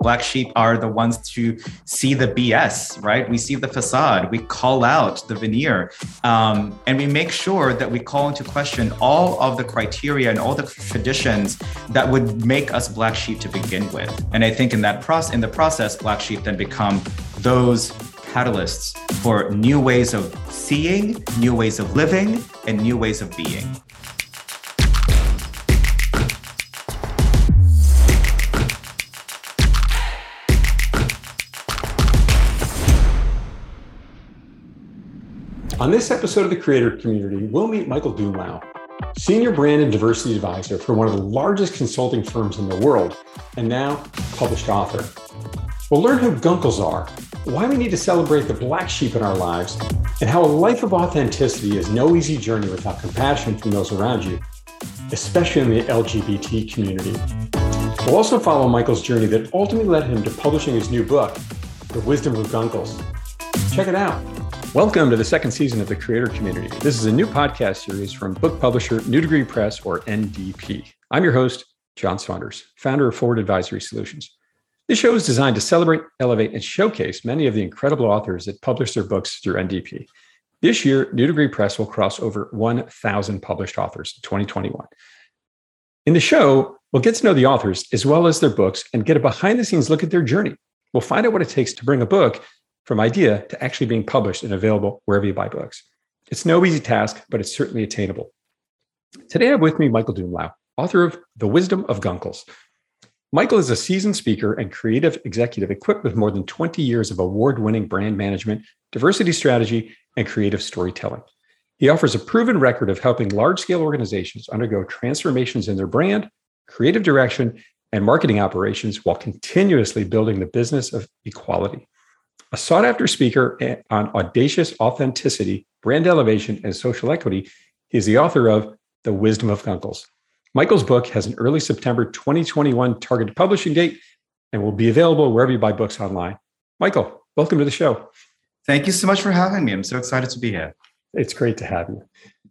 Black sheep are the ones to see the BS, right? We see the facade, we call out the veneer, um, and we make sure that we call into question all of the criteria and all the traditions that would make us black sheep to begin with. And I think in that process, in the process, black sheep then become those catalysts for new ways of seeing, new ways of living, and new ways of being. On this episode of the Creator Community, we'll meet Michael Dumlao, Senior Brand and Diversity Advisor for one of the largest consulting firms in the world, and now published author. We'll learn who Guncles are, why we need to celebrate the black sheep in our lives, and how a life of authenticity is no easy journey without compassion from those around you, especially in the LGBT community. We'll also follow Michael's journey that ultimately led him to publishing his new book, The Wisdom of Guncles. Check it out. Welcome to the second season of the Creator Community. This is a new podcast series from book publisher New Degree Press, or NDP. I'm your host, John Saunders, founder of Forward Advisory Solutions. This show is designed to celebrate, elevate, and showcase many of the incredible authors that publish their books through NDP. This year, New Degree Press will cross over 1,000 published authors in 2021. In the show, we'll get to know the authors as well as their books and get a behind the scenes look at their journey. We'll find out what it takes to bring a book from idea to actually being published and available wherever you buy books. It's no easy task, but it's certainly attainable. Today I have with me Michael Dumlao, author of The Wisdom of Guncles. Michael is a seasoned speaker and creative executive equipped with more than 20 years of award winning brand management, diversity strategy, and creative storytelling. He offers a proven record of helping large scale organizations undergo transformations in their brand, creative direction, and marketing operations while continuously building the business of equality a sought after speaker eh, on audacious authenticity, brand elevation, and social equity. He is the author of The Wisdom of Guncles. Michael's book has an early September 2021 targeted publishing date and will be available wherever you buy books online. Michael, welcome to the show. Thank you so much for having me. I'm so excited to be here. It's great to have you.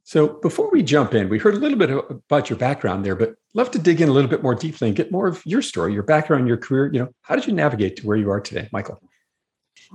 So, before we jump in, we heard a little bit about your background there, but love to dig in a little bit more deeply and get more of your story, your background, your career. You know, how did you navigate to where you are today, Michael?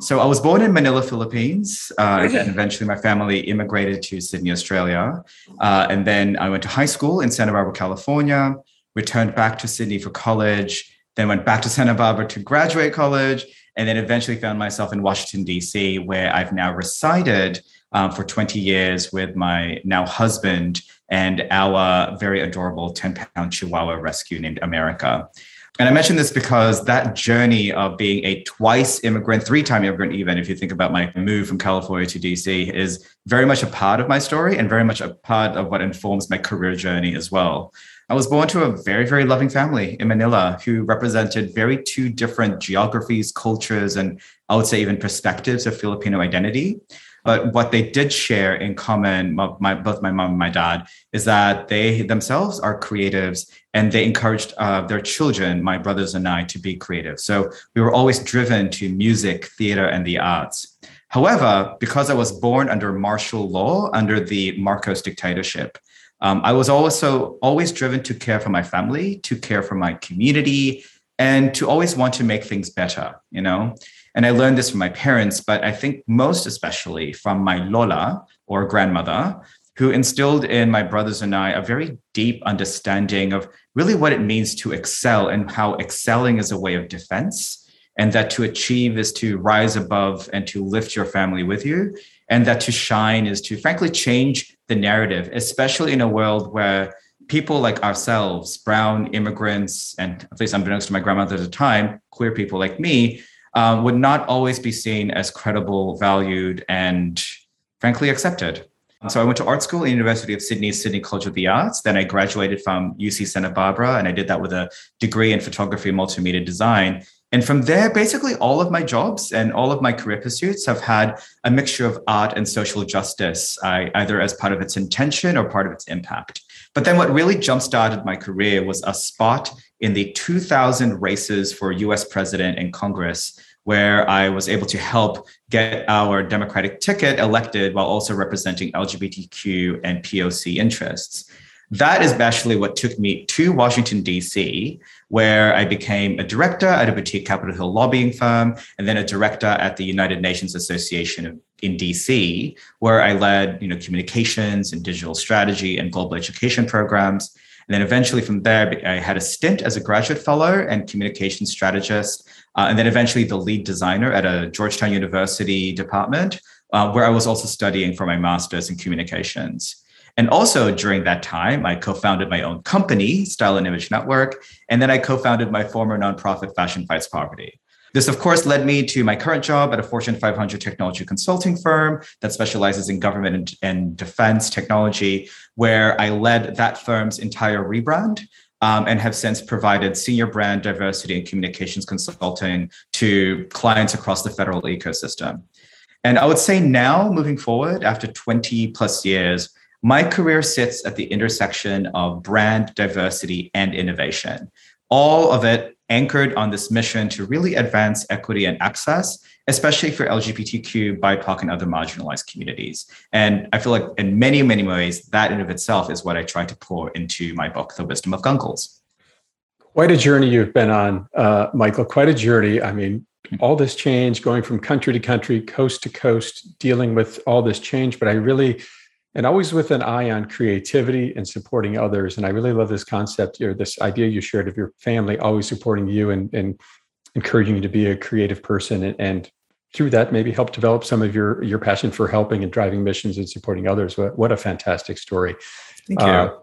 So I was born in Manila, Philippines, uh, and eventually my family immigrated to Sydney, Australia. Uh, and then I went to high school in Santa Barbara, California, returned back to Sydney for college, then went back to Santa Barbara to graduate college, and then eventually found myself in Washington, D.C., where I've now resided um, for 20 years with my now husband and our very adorable 10 pound Chihuahua rescue named America. And I mention this because that journey of being a twice immigrant, three time immigrant, even if you think about my move from California to DC, is very much a part of my story and very much a part of what informs my career journey as well. I was born to a very, very loving family in Manila who represented very two different geographies, cultures, and I would say even perspectives of Filipino identity. But what they did share in common, my, both my mom and my dad, is that they themselves are creatives and they encouraged uh, their children, my brothers and I, to be creative. So we were always driven to music, theater, and the arts. However, because I was born under martial law, under the Marcos dictatorship, um, I was also always driven to care for my family, to care for my community, and to always want to make things better, you know? And I learned this from my parents, but I think most especially from my Lola or grandmother, who instilled in my brothers and I a very deep understanding of really what it means to excel and how excelling is a way of defense. And that to achieve is to rise above and to lift your family with you. And that to shine is to frankly change the narrative, especially in a world where people like ourselves, brown immigrants, and at least unbeknownst to my grandmother at the time, queer people like me, um, would not always be seen as credible, valued, and frankly accepted. So I went to art school the University of Sydney, Sydney College of the Arts. Then I graduated from UC Santa Barbara, and I did that with a degree in photography and multimedia design. And from there, basically all of my jobs and all of my career pursuits have had a mixture of art and social justice, either as part of its intention or part of its impact. But then what really jump-started my career was a spot in the 2000 races for US president and Congress, where I was able to help get our Democratic ticket elected while also representing LGBTQ and POC interests. that is actually what took me to Washington, D.C., where I became a director at a boutique Capitol Hill lobbying firm, and then a director at the United Nations Association in DC, where I led you know, communications and digital strategy and global education programs. And then eventually from there, I had a stint as a graduate fellow and communication strategist, uh, and then eventually the lead designer at a Georgetown University department, uh, where I was also studying for my master's in communications. And also during that time, I co founded my own company, Style and Image Network, and then I co founded my former nonprofit Fashion Fights Poverty. This, of course, led me to my current job at a Fortune 500 technology consulting firm that specializes in government and, and defense technology, where I led that firm's entire rebrand um, and have since provided senior brand diversity and communications consulting to clients across the federal ecosystem. And I would say now, moving forward, after 20 plus years, my career sits at the intersection of brand diversity and innovation, all of it anchored on this mission to really advance equity and access, especially for LGBTQ, BIPOC, and other marginalized communities. And I feel like in many, many ways, that in of itself is what I try to pour into my book, The Wisdom of Guncles. Quite a journey you've been on, uh, Michael. Quite a journey. I mean, all this change, going from country to country, coast to coast, dealing with all this change. But I really and always with an eye on creativity and supporting others. And I really love this concept or this idea you shared of your family always supporting you and, and encouraging you to be a creative person and, and through that maybe help develop some of your your passion for helping and driving missions and supporting others. What, what a fantastic story. Thank you. Uh,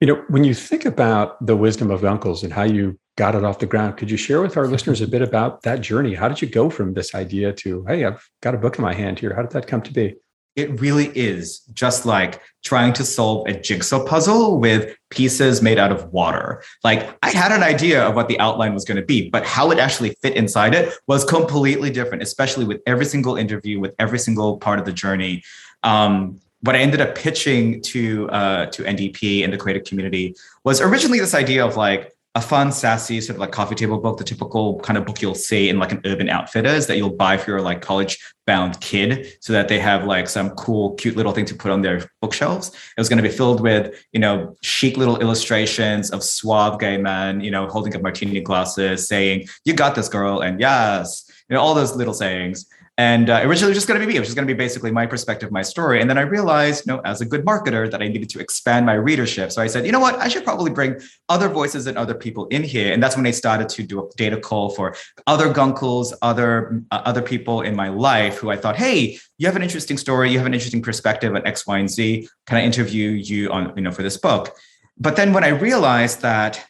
you know, when you think about the wisdom of uncles and how you got it off the ground, could you share with our listeners a bit about that journey? How did you go from this idea to, hey, I've got a book in my hand here? How did that come to be? It really is just like trying to solve a jigsaw puzzle with pieces made out of water. Like I had an idea of what the outline was going to be, but how it actually fit inside it was completely different, especially with every single interview, with every single part of the journey. Um, what I ended up pitching to uh, to NDP and the creative community was originally this idea of like a fun, sassy, sort of like coffee table book, the typical kind of book you'll see in like an urban outfitters that you'll buy for your like college bound kid so that they have like some cool, cute little thing to put on their bookshelves. It was going to be filled with, you know, chic little illustrations of suave gay men, you know, holding up martini glasses saying, you got this girl. And yes, you know, all those little sayings. And uh, originally, it was just going to be me. It was just going to be basically my perspective, my story. And then I realized, you know, as a good marketer, that I needed to expand my readership. So I said, you know what? I should probably bring other voices and other people in here. And that's when I started to do a data call for other guncles, other uh, other people in my life who I thought, hey, you have an interesting story, you have an interesting perspective on X, Y, and Z. Can I interview you on, you know, for this book? But then when I realized that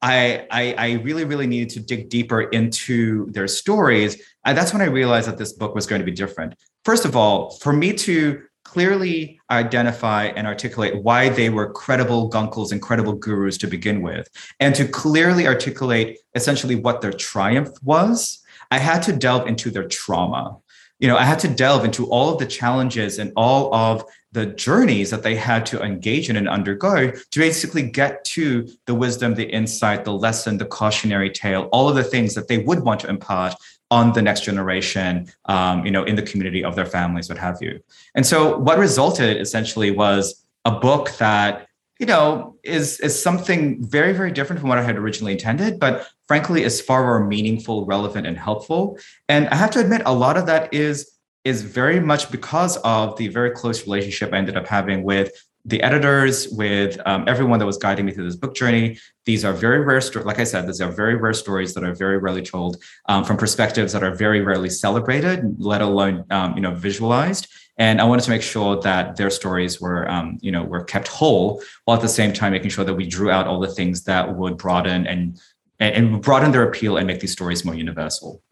I, I, I really, really needed to dig deeper into their stories. And that's when I realized that this book was going to be different. First of all, for me to clearly identify and articulate why they were credible guncles and credible gurus to begin with, and to clearly articulate essentially what their triumph was, I had to delve into their trauma. You know, I had to delve into all of the challenges and all of the journeys that they had to engage in and undergo to basically get to the wisdom, the insight, the lesson, the cautionary tale, all of the things that they would want to impart on the next generation, um, you know, in the community of their families, what have you. And so what resulted essentially was a book that you know is is something very very different from what i had originally intended but frankly is far more meaningful relevant and helpful and i have to admit a lot of that is is very much because of the very close relationship I ended up having with the editors, with um, everyone that was guiding me through this book journey. These are very rare stories. Like I said, these are very rare stories that are very rarely told um, from perspectives that are very rarely celebrated, let alone um, you know visualized. And I wanted to make sure that their stories were um, you know were kept whole, while at the same time making sure that we drew out all the things that would broaden and and broaden their appeal and make these stories more universal.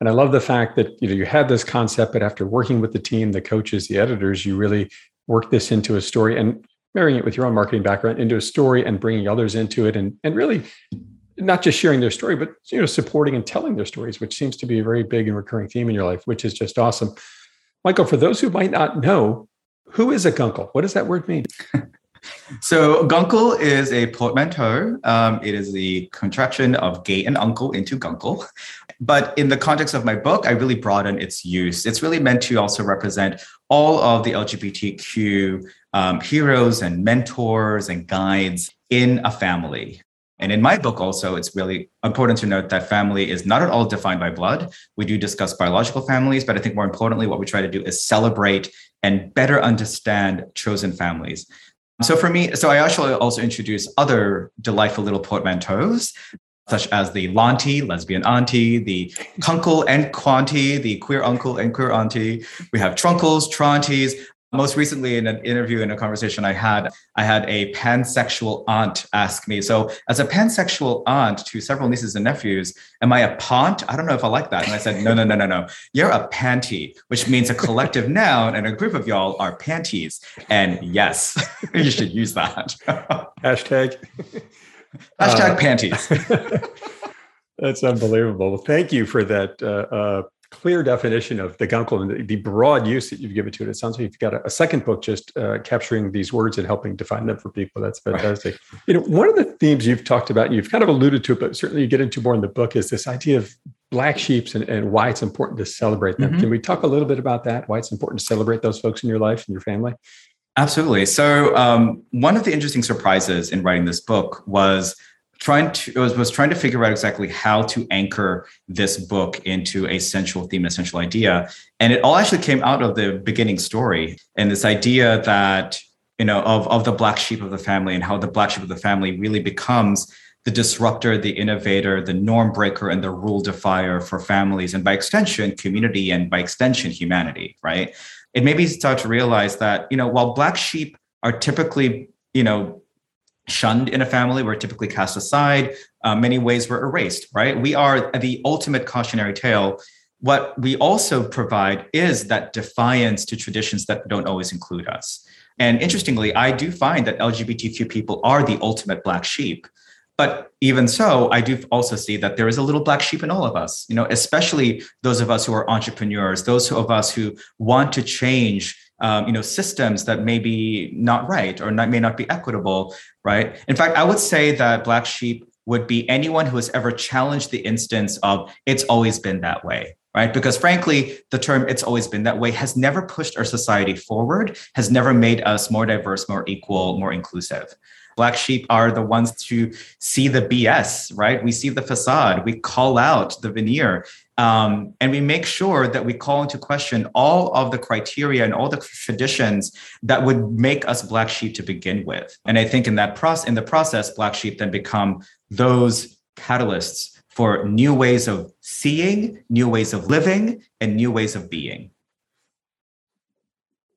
And I love the fact that you know you had this concept, but after working with the team, the coaches, the editors, you really worked this into a story and marrying it with your own marketing background into a story and bringing others into it, and and really not just sharing their story, but you know supporting and telling their stories, which seems to be a very big and recurring theme in your life, which is just awesome. Michael, for those who might not know, who is a guncle? What does that word mean? So guncle is a portmanteau. Um, it is the contraction of gay and uncle into guncle. But in the context of my book, I really broaden its use. It's really meant to also represent all of the LGBTQ um, heroes and mentors and guides in a family. And in my book, also, it's really important to note that family is not at all defined by blood. We do discuss biological families, but I think more importantly, what we try to do is celebrate and better understand chosen families. So for me, so I actually also introduce other delightful little portmanteaus, such as the Lanti, lesbian auntie, the Kuncle and Quanti, the queer uncle and queer auntie. We have Trunkles, Tronties. Most recently, in an interview, in a conversation I had, I had a pansexual aunt ask me. So, as a pansexual aunt to several nieces and nephews, am I a pont? I don't know if I like that. And I said, no, no, no, no, no. You're a panty, which means a collective noun, and a group of y'all are panties. And yes, you should use that. Hashtag. Hashtag uh, panties. That's unbelievable. Thank you for that uh, uh, clear definition of the guncle and the, the, broad use that you've given to it. It sounds like you've got a, a second book just uh, capturing these words and helping define them for people. That's fantastic. Right. You know, one of the themes you've talked about, and you've kind of alluded to it, but certainly you get into more in the book, is this idea of black sheeps and, and why it's important to celebrate them. Mm-hmm. Can we talk a little bit about that? Why it's important to celebrate those folks in your life and your family? Absolutely. So, um, one of the interesting surprises in writing this book was trying to was, was trying to figure out exactly how to anchor this book into a central theme, a central idea. And it all actually came out of the beginning story and this idea that, you know, of, of the black sheep of the family and how the black sheep of the family really becomes the disruptor, the innovator, the norm breaker, and the rule defier for families, and by extension, community, and by extension, humanity, right? It made me start to realize that, you know, while black sheep are typically, you know, shunned in a family, we're typically cast aside. Uh, many ways we're erased, right? We are the ultimate cautionary tale. What we also provide is that defiance to traditions that don't always include us. And interestingly, I do find that LGBTQ people are the ultimate black sheep. But even so, I do also see that there is a little black sheep in all of us, you know, especially those of us who are entrepreneurs, those of us who want to change um, you know systems that may be not right or not, may not be equitable right? In fact i would say that black sheep would be anyone who has ever challenged the instance of it's always been that way right? Because frankly the term it's always been that way has never pushed our society forward has never made us more diverse more equal more inclusive. Black sheep are the ones to see the BS, right? We see the facade, we call out the veneer, um, and we make sure that we call into question all of the criteria and all the traditions that would make us black sheep to begin with. And I think in that process, in the process, black sheep then become those catalysts for new ways of seeing, new ways of living, and new ways of being.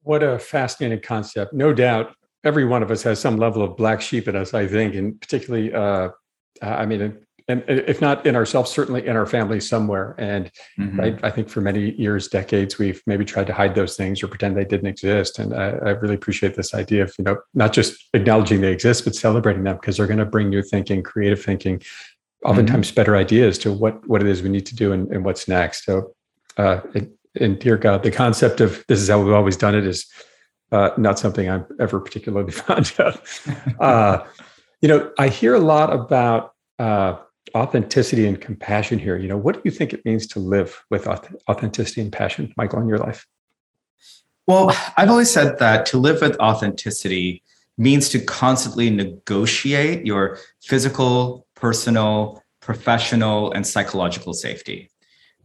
What a fascinating concept. No doubt every one of us has some level of black sheep in us, I think, and particularly, uh, I mean, and if not in ourselves, certainly in our family somewhere. And mm-hmm. right, I think for many years, decades, we've maybe tried to hide those things or pretend they didn't exist. And I, I really appreciate this idea of you know not just acknowledging they exist, but celebrating them because they're going to bring new thinking, creative thinking, oftentimes mm-hmm. better ideas to what what it is we need to do and, and what's next. So, uh, it, and dear God, the concept of this is how we've always done it is uh, not something I'm ever particularly fond of. Uh, you know, I hear a lot about uh, authenticity and compassion here. You know, what do you think it means to live with authenticity and passion, Michael, in your life? Well, I've always said that to live with authenticity means to constantly negotiate your physical, personal, professional, and psychological safety.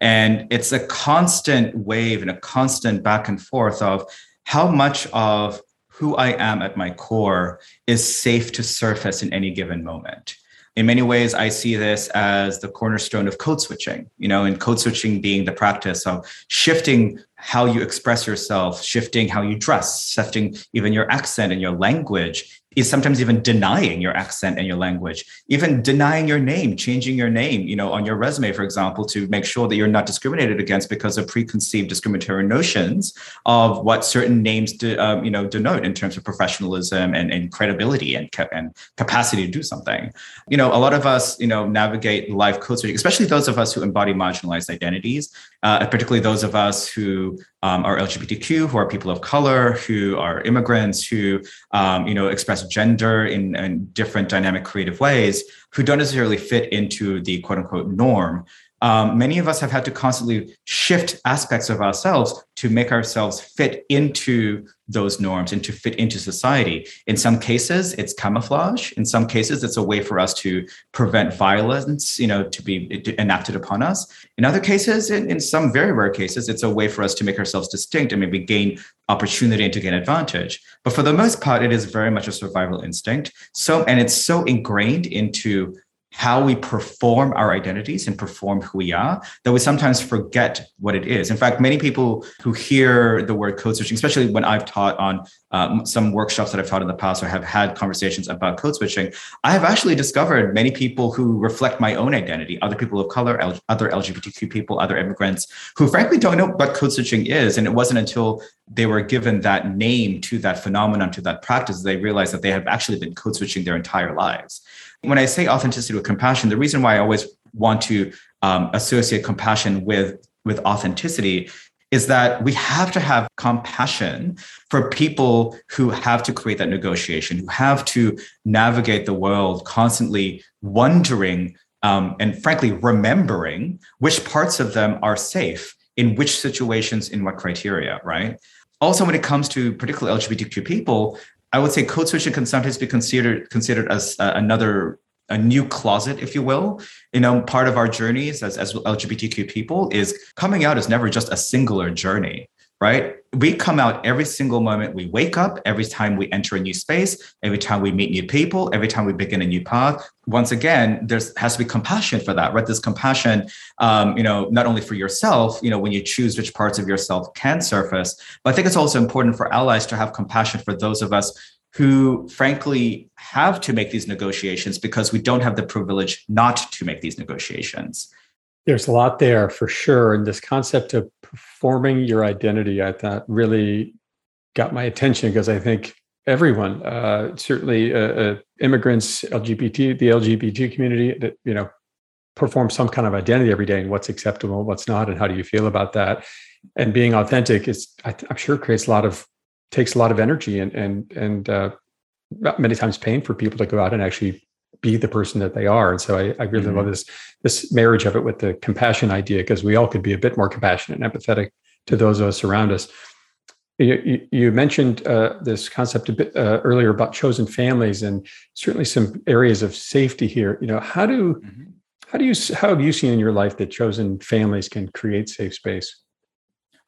And it's a constant wave and a constant back and forth of how much of who I am at my core is safe to surface in any given moment. In many ways, I see this as the cornerstone of code switching, you know, and code switching being the practice of shifting how you express yourself, shifting how you dress, shifting even your accent and your language is sometimes even denying your accent and your language, even denying your name, changing your name, you know, on your resume, for example, to make sure that you're not discriminated against because of preconceived discriminatory notions of what certain names, de, um, you know, denote in terms of professionalism and, and credibility and, ca- and capacity to do something. You know, a lot of us, you know, navigate life code switching, especially those of us who embody marginalized identities. Uh, particularly those of us who um, are LGBTQ, who are people of color, who are immigrants, who um, you know express gender in, in different dynamic, creative ways, who don't necessarily fit into the quote unquote norm um, many of us have had to constantly shift aspects of ourselves to make ourselves fit into those norms and to fit into society. In some cases, it's camouflage. In some cases, it's a way for us to prevent violence, you know, to be enacted upon us. In other cases, in, in some very rare cases, it's a way for us to make ourselves distinct and maybe gain opportunity and to gain advantage. But for the most part, it is very much a survival instinct. So, and it's so ingrained into how we perform our identities and perform who we are that we sometimes forget what it is. In fact, many people who hear the word code switching, especially when I've taught on um, some workshops that I've taught in the past or have had conversations about code switching, I have actually discovered many people who reflect my own identity, other people of color, L- other LGBTQ people, other immigrants who frankly don't know what code switching is. And it wasn't until they were given that name to that phenomenon, to that practice, they realized that they have actually been code switching their entire lives. When I say authenticity with compassion, the reason why I always want to um, associate compassion with with authenticity is that we have to have compassion for people who have to create that negotiation, who have to navigate the world constantly wondering um, and frankly remembering which parts of them are safe in which situations, in what criteria, right? Also, when it comes to particularly LGBTQ people, I would say code switching can sometimes be considered considered as uh, another a new closet, if you will. You know, part of our journeys as, as LGBTQ people is coming out is never just a singular journey right? We come out every single moment we wake up, every time we enter a new space, every time we meet new people, every time we begin a new path. Once again, there has to be compassion for that, right? This compassion, um, you know, not only for yourself, you know, when you choose which parts of yourself can surface, but I think it's also important for allies to have compassion for those of us who frankly have to make these negotiations because we don't have the privilege not to make these negotiations. There's a lot there for sure. And this concept of performing your identity, I thought really got my attention because I think everyone, uh, certainly uh, uh, immigrants, LGBT, the LGBT community, that you know, perform some kind of identity every day and what's acceptable, what's not, and how do you feel about that? And being authentic is, I, am sure, creates a lot of takes a lot of energy and and and uh, many times pain for people to go out and actually be the person that they are. And so I, I really mm-hmm. love this this marriage of it with the compassion idea because we all could be a bit more compassionate and empathetic to those of us around us. You, you mentioned uh, this concept a bit uh, earlier about chosen families and certainly some areas of safety here. You know, how do mm-hmm. how do you how have you seen in your life that chosen families can create safe space?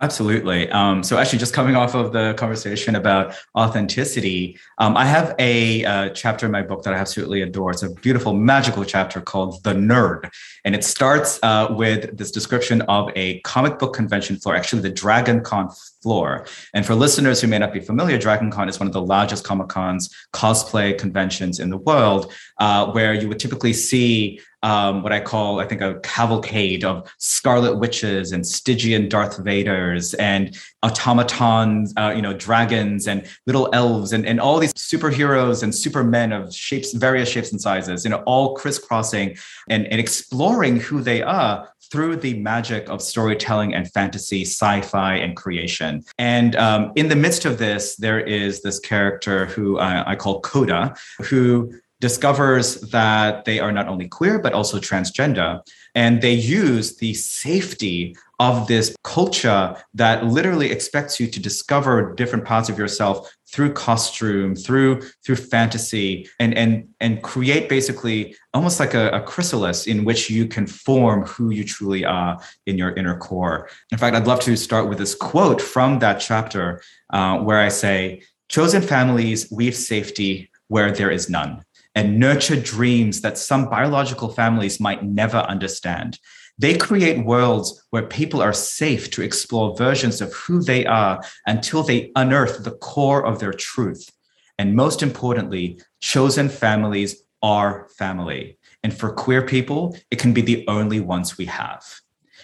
Absolutely. Um, so, actually, just coming off of the conversation about authenticity, um, I have a uh, chapter in my book that I absolutely adore. It's a beautiful, magical chapter called The Nerd. And it starts uh, with this description of a comic book convention floor, actually, the Dragon Con floor. And for listeners who may not be familiar, DragonCon is one of the largest Comic Cons cosplay conventions in the world, uh, where you would typically see um, what I call, I think, a cavalcade of Scarlet Witches and Stygian Darth Vaders and automatons, uh, you know, dragons and little elves and, and all these superheroes and supermen of shapes, various shapes and sizes, you know, all crisscrossing and, and exploring who they are through the magic of storytelling and fantasy, sci fi, and creation. And um, in the midst of this, there is this character who I, I call Coda, who discovers that they are not only queer, but also transgender. And they use the safety of this culture that literally expects you to discover different parts of yourself through costume, through through fantasy, and and and create basically almost like a, a chrysalis in which you can form who you truly are in your inner core. In fact, I'd love to start with this quote from that chapter uh, where I say, "Chosen families weave safety where there is none." And nurture dreams that some biological families might never understand. They create worlds where people are safe to explore versions of who they are until they unearth the core of their truth. And most importantly, chosen families are family. And for queer people, it can be the only ones we have.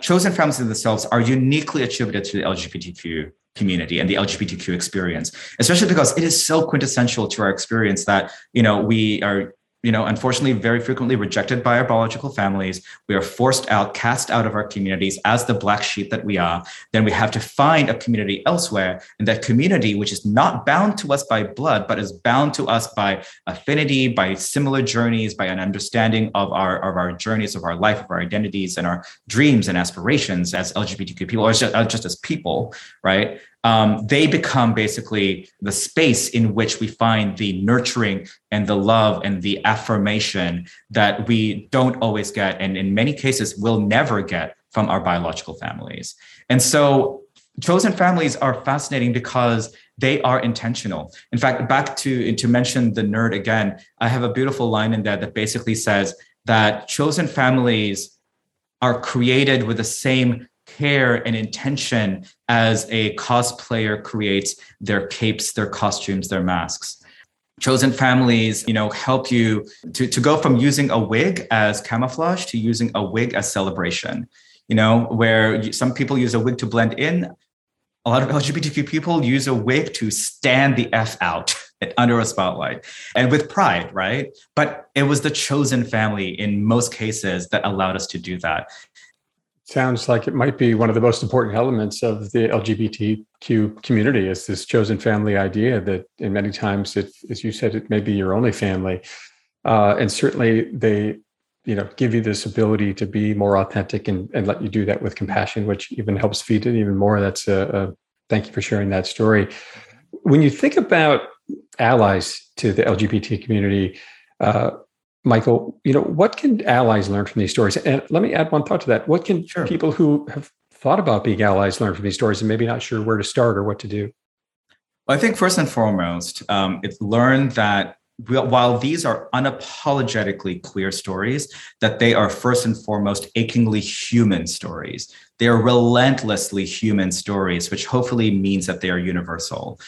Chosen families themselves are uniquely attributed to the LGBTQ community and the LGBTQ experience, especially because it is so quintessential to our experience that, you know, we are you know, unfortunately, very frequently rejected by our biological families. We are forced out, cast out of our communities as the black sheep that we are. Then we have to find a community elsewhere. And that community, which is not bound to us by blood, but is bound to us by affinity, by similar journeys, by an understanding of our, of our journeys, of our life, of our identities, and our dreams and aspirations as LGBTQ people, or just, uh, just as people, right? Um, they become basically the space in which we find the nurturing and the love and the affirmation that we don't always get, and in many cases will never get from our biological families. And so, chosen families are fascinating because they are intentional. In fact, back to to mention the nerd again, I have a beautiful line in there that basically says that chosen families are created with the same care and intention as a cosplayer creates their capes, their costumes, their masks. Chosen families, you know, help you to, to go from using a wig as camouflage to using a wig as celebration. You know, where some people use a wig to blend in, a lot of LGBTQ people use a wig to stand the F out under a spotlight and with pride, right? But it was the chosen family in most cases that allowed us to do that. Sounds like it might be one of the most important elements of the LGBTQ community is this chosen family idea that in many times it, as you said, it may be your only family. Uh, and certainly they, you know, give you this ability to be more authentic and, and let you do that with compassion, which even helps feed it even more. That's a, a thank you for sharing that story. When you think about allies to the LGBT community, uh, Michael, you know, what can allies learn from these stories? And let me add one thought to that. What can sure. people who have thought about being allies learn from these stories and maybe not sure where to start or what to do? Well, I think first and foremost, um, it's learn that while these are unapologetically queer stories, that they are first and foremost achingly human stories. They are relentlessly human stories, which hopefully means that they are universal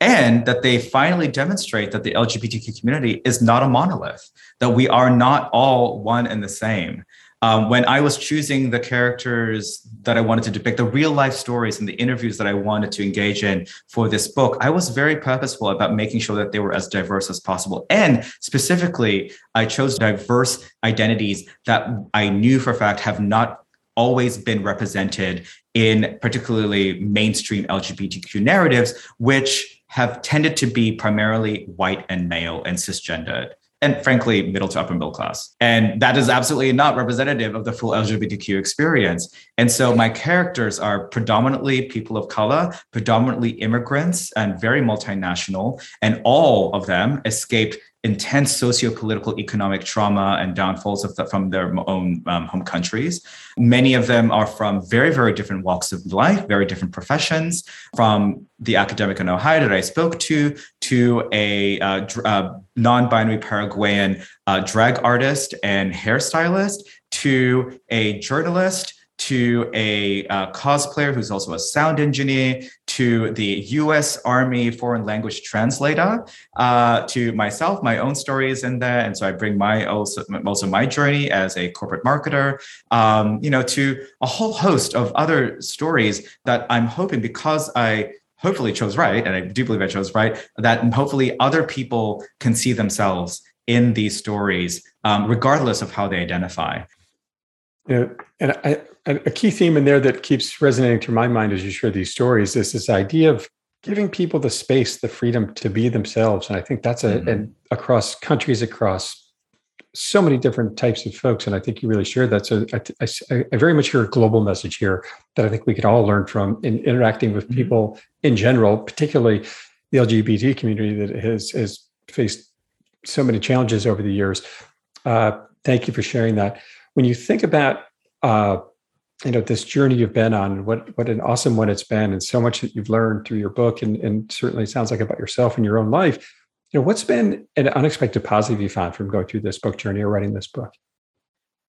and that they finally demonstrate that the LGBTQ community is not a monolith, that we are not all one and the same. Um, when I was choosing the characters that I wanted to depict, the real life stories and the interviews that I wanted to engage in for this book, I was very purposeful about making sure that they were as diverse as possible. And specifically, I chose diverse identities that I knew for a fact have not always been represented in particularly mainstream LGBTQ narratives, which have tended to be primarily white and male and cisgendered and frankly, middle to upper middle class. And that is absolutely not representative of the full LGBTQ experience. And so my characters are predominantly people of color, predominantly immigrants, and very multinational. And all of them escaped intense socio-political economic trauma and downfalls the, from their own um, home countries. Many of them are from very, very different walks of life, very different professions, from the academic in Ohio that I spoke to, to a uh, uh, non-binary Paraguayan uh, drag artist and hairstylist, to a journalist, to a uh, cosplayer who's also a sound engineer, to the US Army foreign language translator, uh, to myself, my own stories in there. And so I bring my also, also my journey as a corporate marketer, um, you know, to a whole host of other stories that I'm hoping because I hopefully chose right, and I do believe I chose right, that hopefully other people can see themselves in these stories, um, regardless of how they identify. Yeah, and I, a key theme in there that keeps resonating through my mind as you share these stories is this idea of giving people the space, the freedom to be themselves. And I think that's a, mm-hmm. and across countries, across so many different types of folks. And I think you really shared that. So I, I, I very much hear a global message here that I think we could all learn from in interacting with mm-hmm. people in general, particularly the LGBT community that has, has faced so many challenges over the years. Uh, thank you for sharing that. When you think about uh, you know this journey you've been on what what an awesome one it's been and so much that you've learned through your book and, and certainly sounds like about yourself and your own life. You know what's been an unexpected positive you found from going through this book journey or writing this book?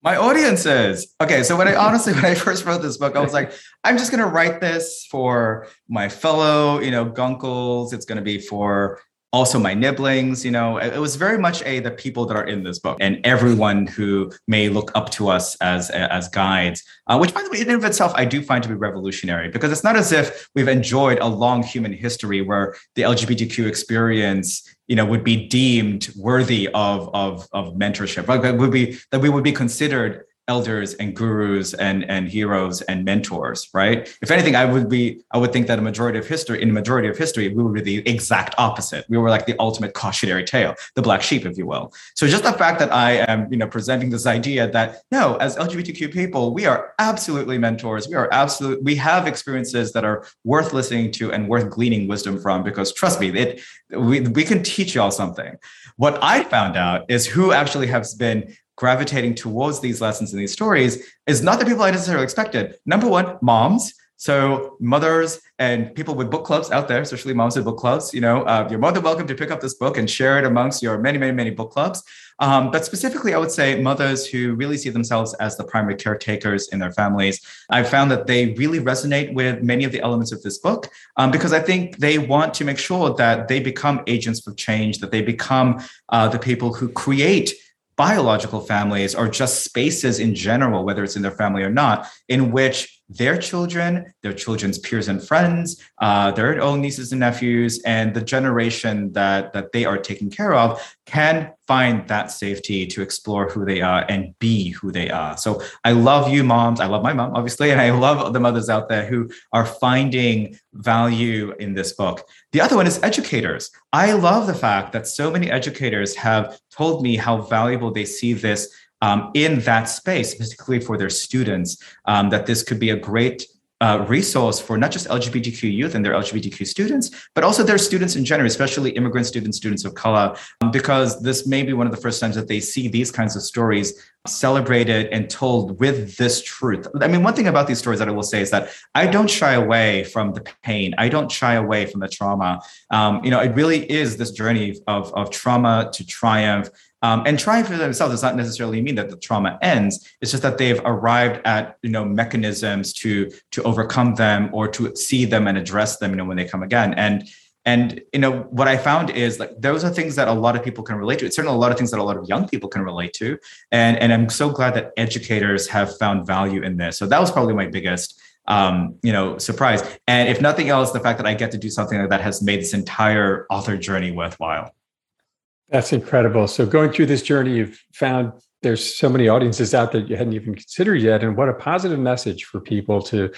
My audience is okay so when i mm-hmm. honestly when i first wrote this book i was like i'm just going to write this for my fellow you know guncles. It's going to be for also my nibblings you know it was very much a the people that are in this book and everyone who may look up to us as as guides uh, which by the way in and of itself i do find to be revolutionary because it's not as if we've enjoyed a long human history where the lgbtq experience you know would be deemed worthy of of of mentorship like would be that we would be considered elders and gurus and and heroes and mentors right? If anything i would be i would think that a majority of history in the majority of history we were the exact opposite. We were like the ultimate cautionary tale the black sheep if you will. So just the fact that i am you know presenting this idea that no as lgbtq people we are absolutely mentors. We are absolute we have experiences that are worth listening to and worth gleaning wisdom from because trust me it we, we can teach y'all something. What i found out is who actually has been gravitating towards these lessons and these stories is not the people I necessarily expected. Number one, moms. So mothers and people with book clubs out there, especially moms with book clubs, you know, uh, you're more than welcome to pick up this book and share it amongst your many, many, many book clubs. Um, but specifically, I would say mothers who really see themselves as the primary caretakers in their families. I found that they really resonate with many of the elements of this book um, because I think they want to make sure that they become agents for change, that they become uh, the people who create biological families or just spaces in general, whether it's in their family or not, in which their children, their children's peers and friends, uh, their own nieces and nephews, and the generation that, that they are taking care of can find that safety to explore who they are and be who they are. So I love you, moms. I love my mom, obviously, and I love the mothers out there who are finding value in this book. The other one is educators. I love the fact that so many educators have told me how valuable they see this um, in that space, particularly for their students, um, that this could be a great uh, resource for not just LGBTQ youth and their LGBTQ students, but also their students in general, especially immigrant students, students of color, um, because this may be one of the first times that they see these kinds of stories celebrated and told with this truth. I mean, one thing about these stories that I will say is that I don't shy away from the pain. I don't shy away from the trauma. Um, you know, it really is this journey of, of trauma to triumph um, and trying for themselves does not necessarily mean that the trauma ends. It's just that they've arrived at you know mechanisms to to overcome them or to see them and address them. You know when they come again. And and you know what I found is like those are things that a lot of people can relate to. It's certainly a lot of things that a lot of young people can relate to. And and I'm so glad that educators have found value in this. So that was probably my biggest um, you know, surprise. And if nothing else, the fact that I get to do something like that has made this entire author journey worthwhile. That's incredible. So going through this journey, you've found there's so many audiences out there you hadn't even considered yet. And what a positive message for people to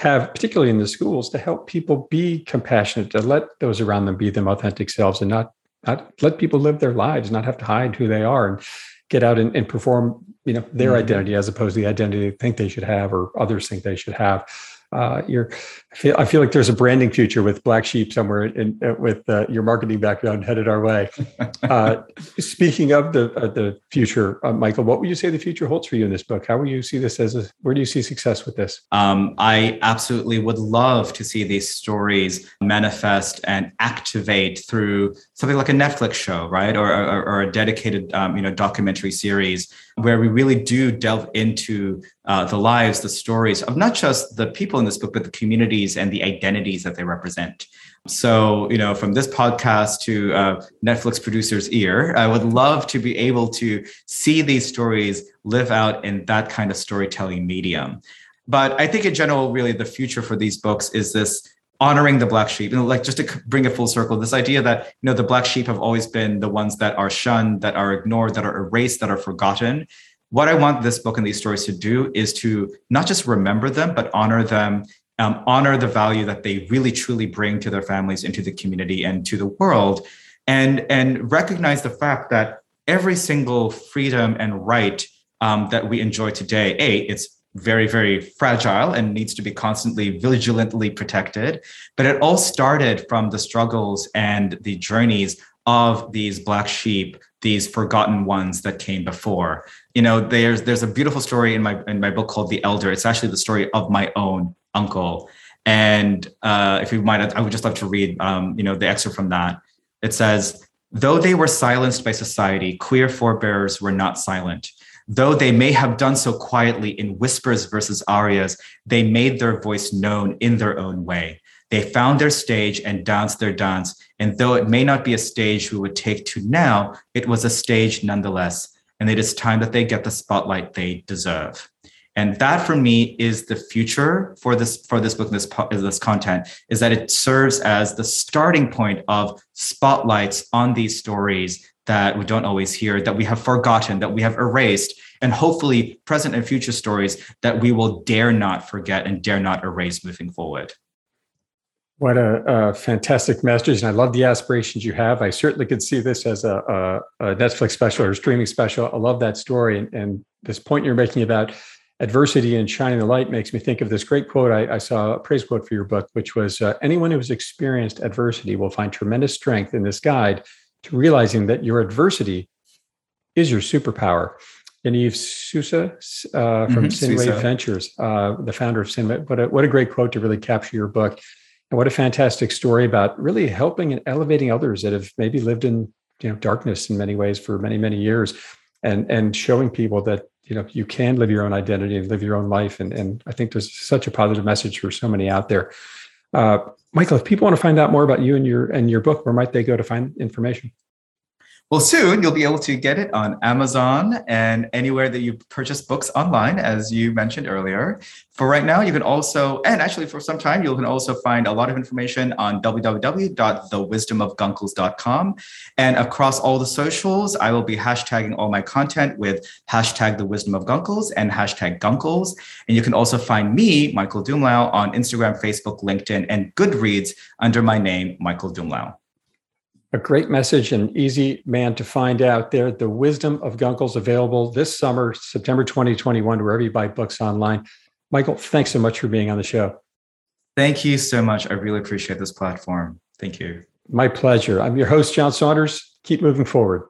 have, particularly in the schools, to help people be compassionate, to let those around them be them authentic selves and not, not let people live their lives, not have to hide who they are and get out and, and perform, you know, their mm-hmm. identity as opposed to the identity they think they should have or others think they should have uh, you're I feel, I feel like there's a branding future with black sheep somewhere in, in with uh, your marketing background headed our way. Uh, speaking of the uh, the future uh, michael what would you say the future holds for you in this book? How will you see this as a where do you see success with this? Um, i absolutely would love to see these stories manifest and activate through something like a netflix show right? Or, or, or a dedicated um, you know documentary series where we really do delve into uh, the lives, the stories of not just the people in this book, but the communities and the identities that they represent. So, you know, from this podcast to uh, Netflix producer's ear, I would love to be able to see these stories live out in that kind of storytelling medium. But I think in general, really, the future for these books is this honoring the black sheep. You know like just to bring it full circle this idea that you know the black sheep have always been the ones that are shunned that are ignored that are erased that are forgotten. What i want this book and these stories to do is to not just remember them but honor them um, honor the value that they really truly bring to their families into the community and to the world and and recognize the fact that every single freedom and right um, that we enjoy today a it's very, very fragile and needs to be constantly vigilantly protected. But it all started from the struggles and the journeys of these black sheep, these forgotten ones that came before. You know, there's there's a beautiful story in my in my book called The Elder. It's actually the story of my own uncle. And uh, if you might, I would just love to read, um, you know, the excerpt from that. It says, "Though they were silenced by society, queer forebears were not silent." Though they may have done so quietly in whispers versus arias, they made their voice known in their own way. They found their stage and danced their dance. And though it may not be a stage we would take to now, it was a stage nonetheless. And it is time that they get the spotlight they deserve. And that for me is the future for this for this book, this this content, is that it serves as the starting point of spotlights on these stories that we don't always hear, that we have forgotten, that we have erased, and hopefully present and future stories that we will dare not forget and dare not erase moving forward. What a, a, fantastic message. And I love the aspirations you have. I certainly could see this as a, a, a Netflix special or streaming special. I love that story. And, and, this point you're making about adversity and shining the light makes me think of this great quote. I, I saw a praise quote for your book, which was uh, anyone who has experienced adversity will find tremendous strength in this guide to realizing that your adversity is your superpower. Yaniv Sousa uh, from mm-hmm, Ventures, uh, the founder of Sinway. What a, what a great quote to really capture your book. And what a fantastic story about really helping and elevating others that have maybe lived in you know darkness in many ways for many, many years and and showing people that you know you can live your own identity and live your own life. And, and I think there's such a positive message for so many out there. Uh, Michael, if people want to find out more about you and your and your book, where might they go to find information? Well, soon you'll be able to get it on Amazon and anywhere that you purchase books online, as you mentioned earlier. For right now, you can also, and actually for some time, you can also find a lot of information on www.thewisdomofguncles.com. And across all the socials, I will be hashtagging all my content with hashtag the wisdom of Guncles and hashtag Guncles. And you can also find me, Michael Dumlao, on Instagram, Facebook, LinkedIn, and Goodreads under my name, Michael Dumlao a great message and easy man to find out there. The Wisdom of Guncles available this summer, September 2021, wherever you buy books online. Michael, thanks so much for being on the show. Thank you so much. I really appreciate this platform. Thank you. My pleasure. I'm your host, John Saunders. Keep moving forward.